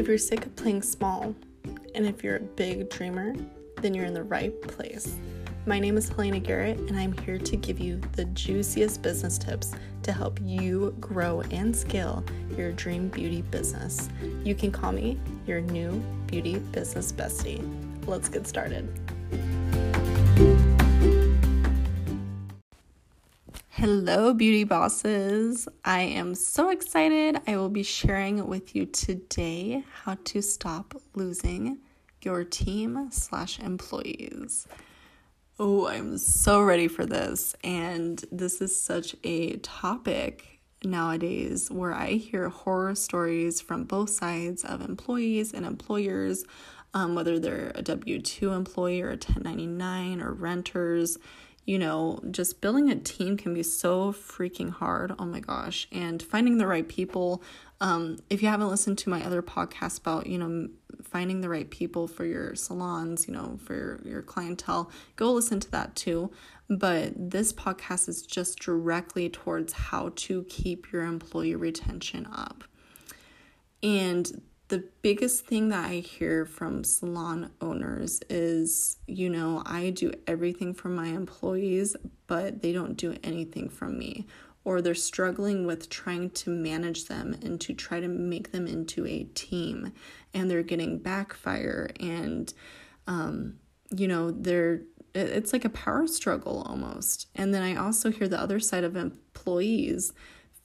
If you're sick of playing small, and if you're a big dreamer, then you're in the right place. My name is Helena Garrett, and I'm here to give you the juiciest business tips to help you grow and scale your dream beauty business. You can call me your new beauty business bestie. Let's get started. Hello, beauty bosses. I am so excited. I will be sharing with you today how to stop losing your team slash employees. Oh, I'm so ready for this. And this is such a topic nowadays where I hear horror stories from both sides of employees and employers, um, whether they're a W 2 employee or a 1099 or renters you know, just building a team can be so freaking hard. Oh my gosh. And finding the right people. Um, if you haven't listened to my other podcast about, you know, finding the right people for your salons, you know, for your, your clientele, go listen to that too. But this podcast is just directly towards how to keep your employee retention up. And the biggest thing that I hear from salon owners is, you know, I do everything for my employees, but they don't do anything from me. Or they're struggling with trying to manage them and to try to make them into a team, and they're getting backfire, and, um, you know, they're it's like a power struggle almost. And then I also hear the other side of employees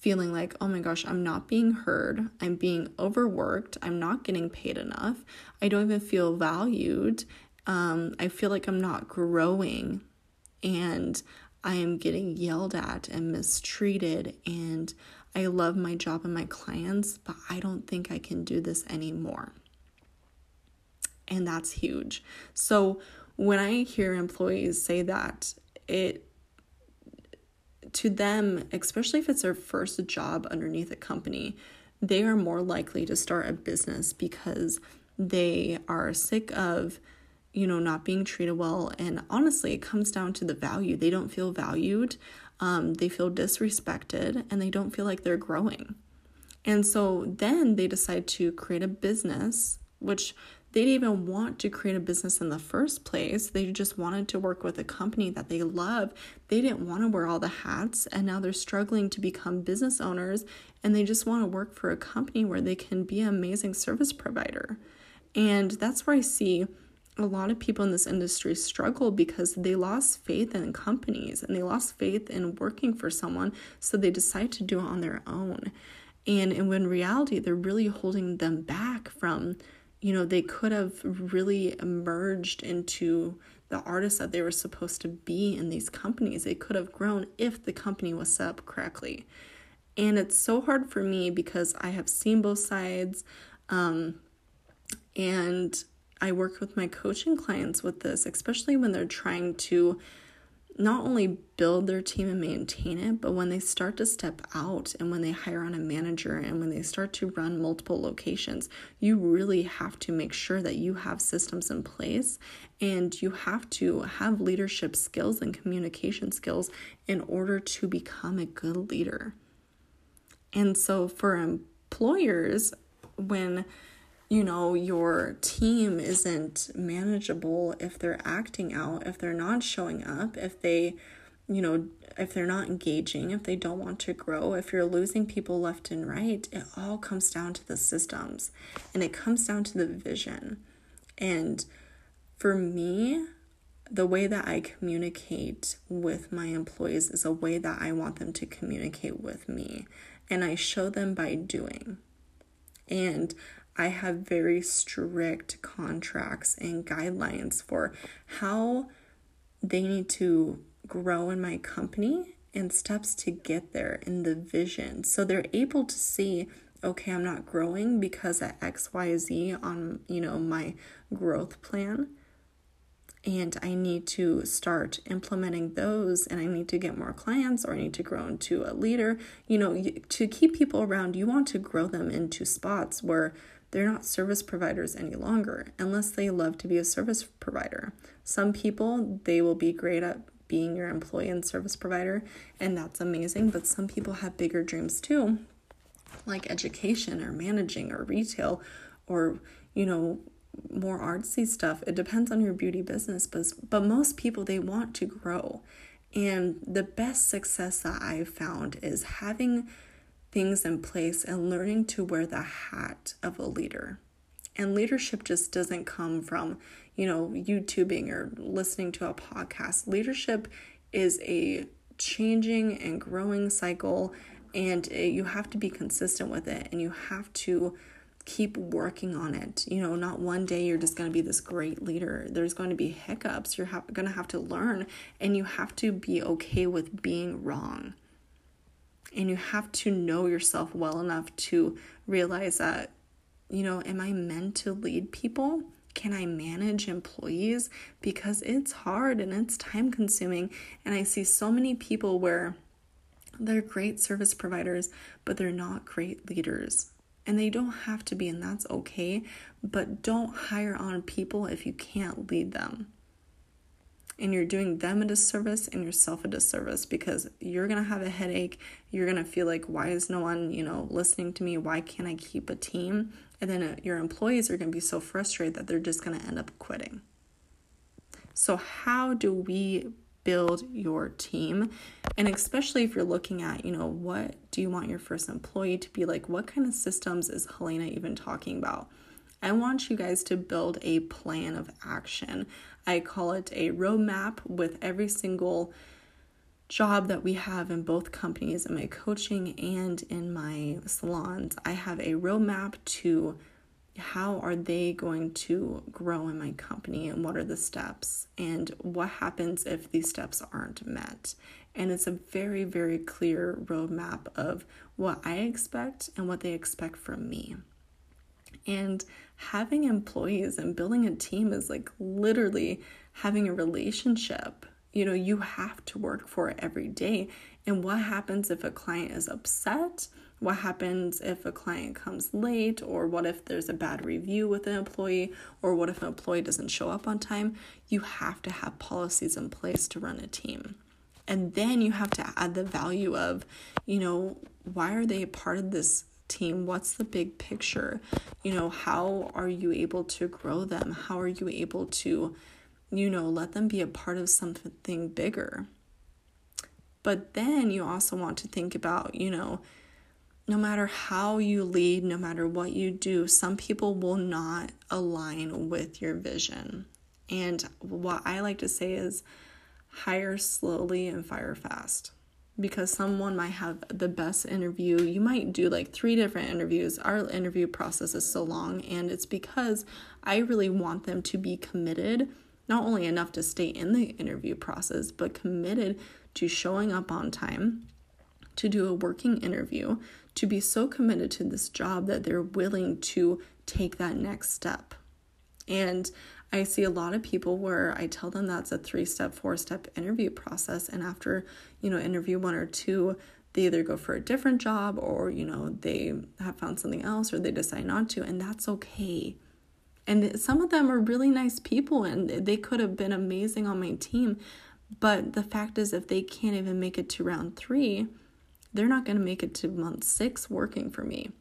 feeling like, oh my gosh, I'm not being heard, I'm being overworked, I'm not getting paid enough, I don't even feel valued, um, I feel like I'm not growing, and I am getting yelled at and mistreated, and I love my job and my clients, but I don't think I can do this anymore. And that's huge. So when I hear employees say that, it to them, especially if it's their first job underneath a company, they are more likely to start a business because they are sick of you know not being treated well. And honestly it comes down to the value. They don't feel valued. Um, they feel disrespected and they don't feel like they're growing. And so then they decide to create a business which they didn't even want to create a business in the first place. They just wanted to work with a company that they love. They didn't want to wear all the hats, and now they're struggling to become business owners and they just want to work for a company where they can be an amazing service provider. And that's where I see a lot of people in this industry struggle because they lost faith in companies and they lost faith in working for someone, so they decide to do it on their own. And in reality, they're really holding them back from you know, they could have really emerged into the artists that they were supposed to be in these companies. They could have grown if the company was set up correctly. And it's so hard for me because I have seen both sides. Um, and I work with my coaching clients with this, especially when they're trying to not only build their team and maintain it, but when they start to step out and when they hire on a manager and when they start to run multiple locations, you really have to make sure that you have systems in place and you have to have leadership skills and communication skills in order to become a good leader. And so for employers, when you know, your team isn't manageable if they're acting out, if they're not showing up, if they, you know, if they're not engaging, if they don't want to grow, if you're losing people left and right, it all comes down to the systems and it comes down to the vision. And for me, the way that I communicate with my employees is a way that I want them to communicate with me. And I show them by doing. And I have very strict contracts and guidelines for how they need to grow in my company and steps to get there in the vision. So they're able to see, okay, I'm not growing because at XYZ on, you know, my growth plan. And I need to start implementing those and I need to get more clients or I need to grow into a leader. You know, to keep people around, you want to grow them into spots where they're not service providers any longer unless they love to be a service provider. Some people, they will be great at being your employee and service provider, and that's amazing, but some people have bigger dreams too, like education or managing or retail or, you know, more artsy stuff. It depends on your beauty business, but but most people they want to grow. And the best success that I've found is having things in place and learning to wear the hat of a leader. And leadership just doesn't come from, you know, YouTubing or listening to a podcast. Leadership is a changing and growing cycle, and uh, you have to be consistent with it and you have to keep working on it. You know, not one day you're just going to be this great leader. There's going to be hiccups. You're ha- going to have to learn, and you have to be okay with being wrong. And you have to know yourself well enough to realize that, you know, am I meant to lead people? Can I manage employees? Because it's hard and it's time consuming. And I see so many people where they're great service providers, but they're not great leaders and they don't have to be, and that's okay. But don't hire on people if you can't lead them. And you're doing them a disservice and yourself a disservice because you're gonna have a headache. You're gonna feel like, why is no one, you know, listening to me? Why can't I keep a team? And then uh, your employees are gonna be so frustrated that they're just gonna end up quitting. So, how do we build your team. And especially if you're looking at, you know, what do you want your first employee to be like? What kind of systems is Helena even talking about? I want you guys to build a plan of action. I call it a roadmap with every single job that we have in both companies in my coaching and in my salons. I have a roadmap to how are they going to grow in my company and what are the steps and what happens if these steps aren't met and it's a very very clear roadmap of what i expect and what they expect from me and having employees and building a team is like literally having a relationship. You know you have to work for it every day. And what happens if a client is upset? What happens if a client comes late, or what if there's a bad review with an employee, or what if an employee doesn't show up on time. You have to have policies in place to run a team. And then you have to add the value of, you know, why are they part of this team? What's the big picture? You know, how are you able to grow them? How are you able to, you know, let them be a part of something bigger? But then you also want to think about, you know, no matter how you lead, no matter what you do, some people will not align with your vision. And what I like to say is hire slowly and fire fast. Because someone might have the best interview. You might do like three different interviews. Our interview process is so long, and it's because I really want them to be committed, not only enough to stay in the interview process, but committed to showing up on time, to do a working interview, to be so committed to this job that they're willing to take that next step. And I see a lot of people where I tell them that's a three step, four step interview process. And after, you know, interview one or two, they either go for a different job or, you know, they have found something else or they decide not to. And that's okay. And some of them are really nice people and they could have been amazing on my team. But the fact is, if they can't even make it to round three, they're not going to make it to month six working for me.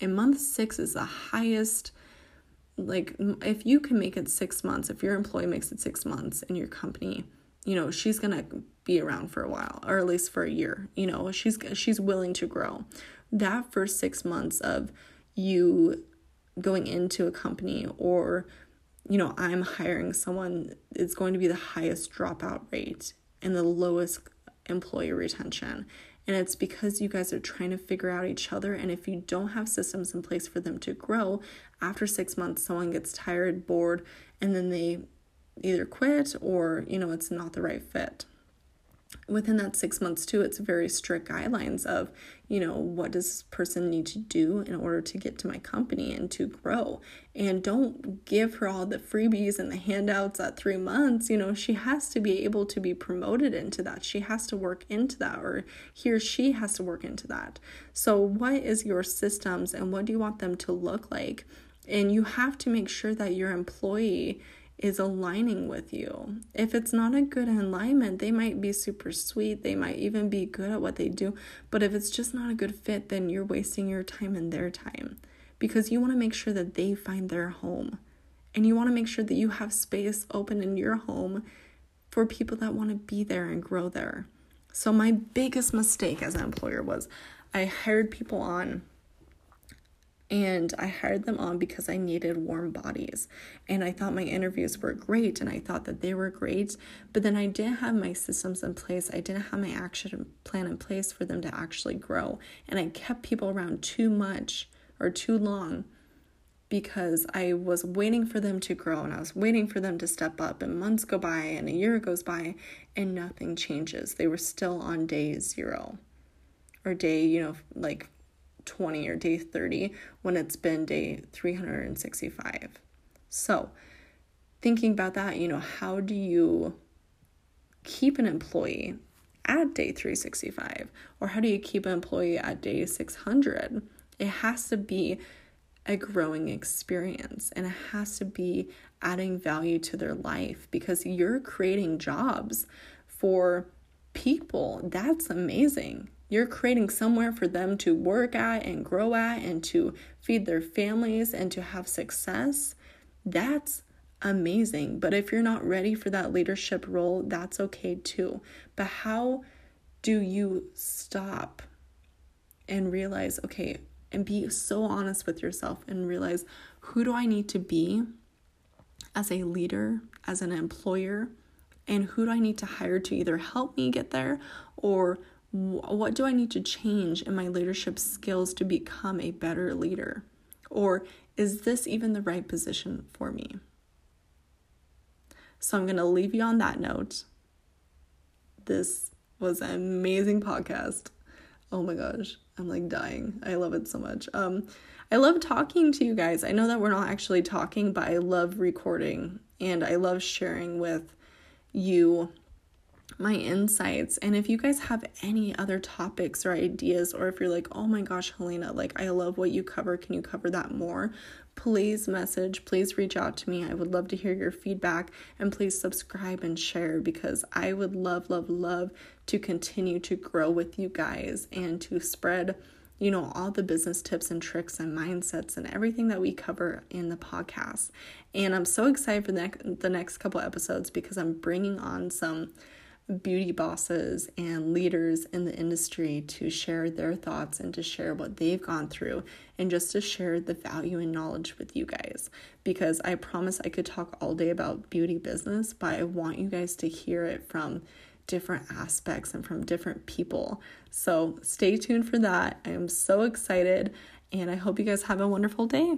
And month six is the highest. Like, if you can make it six months, if your employee makes it six months in your company, you know she's gonna be around for a while, or at least for a year. You know, she's she's willing to grow. That first six months of you going into a company or you know i'm hiring someone it's going to be the highest dropout rate and the lowest employee retention and it's because you guys are trying to figure out each other. And if you don't have systems in place for them to grow, after six months, someone gets tired, bored, and then they either quit or, you know, it's not the right fit within that six months too it's very strict guidelines of you know what does this person need to do in order to get to my company and to grow? And don't give her all the freebies and the handouts at three months. You know she has to be able to be promoted into that. She has to work into that or he or she has to work into that. So what is your systems and what do you want them to look like? And you have to make sure that your employee is aligning with you. If it's not a good alignment, they might be super sweet, they might even be good at what they do, but if it's just not a good fit, then you're wasting your time and their time because you want to make sure that they find their home. And you want to make sure that you have space open in your home for people that want to be there and grow there. So, my biggest mistake as an employer was I hired people on and I hired them on because I needed warm bodies. And I thought my interviews were great and I thought that they were great. But then I didn't have my systems in place. I didn't have my action plan in place for them to actually grow. And I kept people around too much or too long because I was waiting for them to grow and I was waiting for them to step up. And months go by and a year goes by and nothing changes. They were still on day zero or day, you know, like 20 or day 30 when it's been day 365. So, thinking about that, you know, how do you keep an employee at day 365 or how do you keep an employee at day 600? It has to be a growing experience and it has to be adding value to their life because you're creating jobs for people. That's amazing. You're creating somewhere for them to work at and grow at and to feed their families and to have success. That's amazing. But if you're not ready for that leadership role, that's okay too. But how do you stop and realize, okay, and be so honest with yourself and realize who do I need to be as a leader, as an employer, and who do I need to hire to either help me get there or what do I need to change in my leadership skills to become a better leader? Or is this even the right position for me? So I'm going to leave you on that note. This was an amazing podcast. Oh my gosh, I'm like dying. I love it so much. Um I love talking to you guys. I know that we're not actually talking, but I love recording and I love sharing with you my insights. And if you guys have any other topics or ideas, or if you're like, oh my gosh, Helena, like I love what you cover, can you cover that more? Please message, please reach out to me. I would love to hear your feedback and please subscribe and share because I would love, love, love to continue to grow with you guys and to spread you know, all the business tips and tricks and mindsets and everything that we cover in the podcast. And I'm so excited for the, ne- the next couple episodes because I'm bringing on some beauty bosses and leaders in the industry to share their thoughts and to share what they've gone through and just to share the value and knowledge with you guys. Because I promise I could talk all day about beauty business, but I want you guys to hear it from different aspects and from different people. So stay tuned for that. I am so excited and I hope you guys have a wonderful day.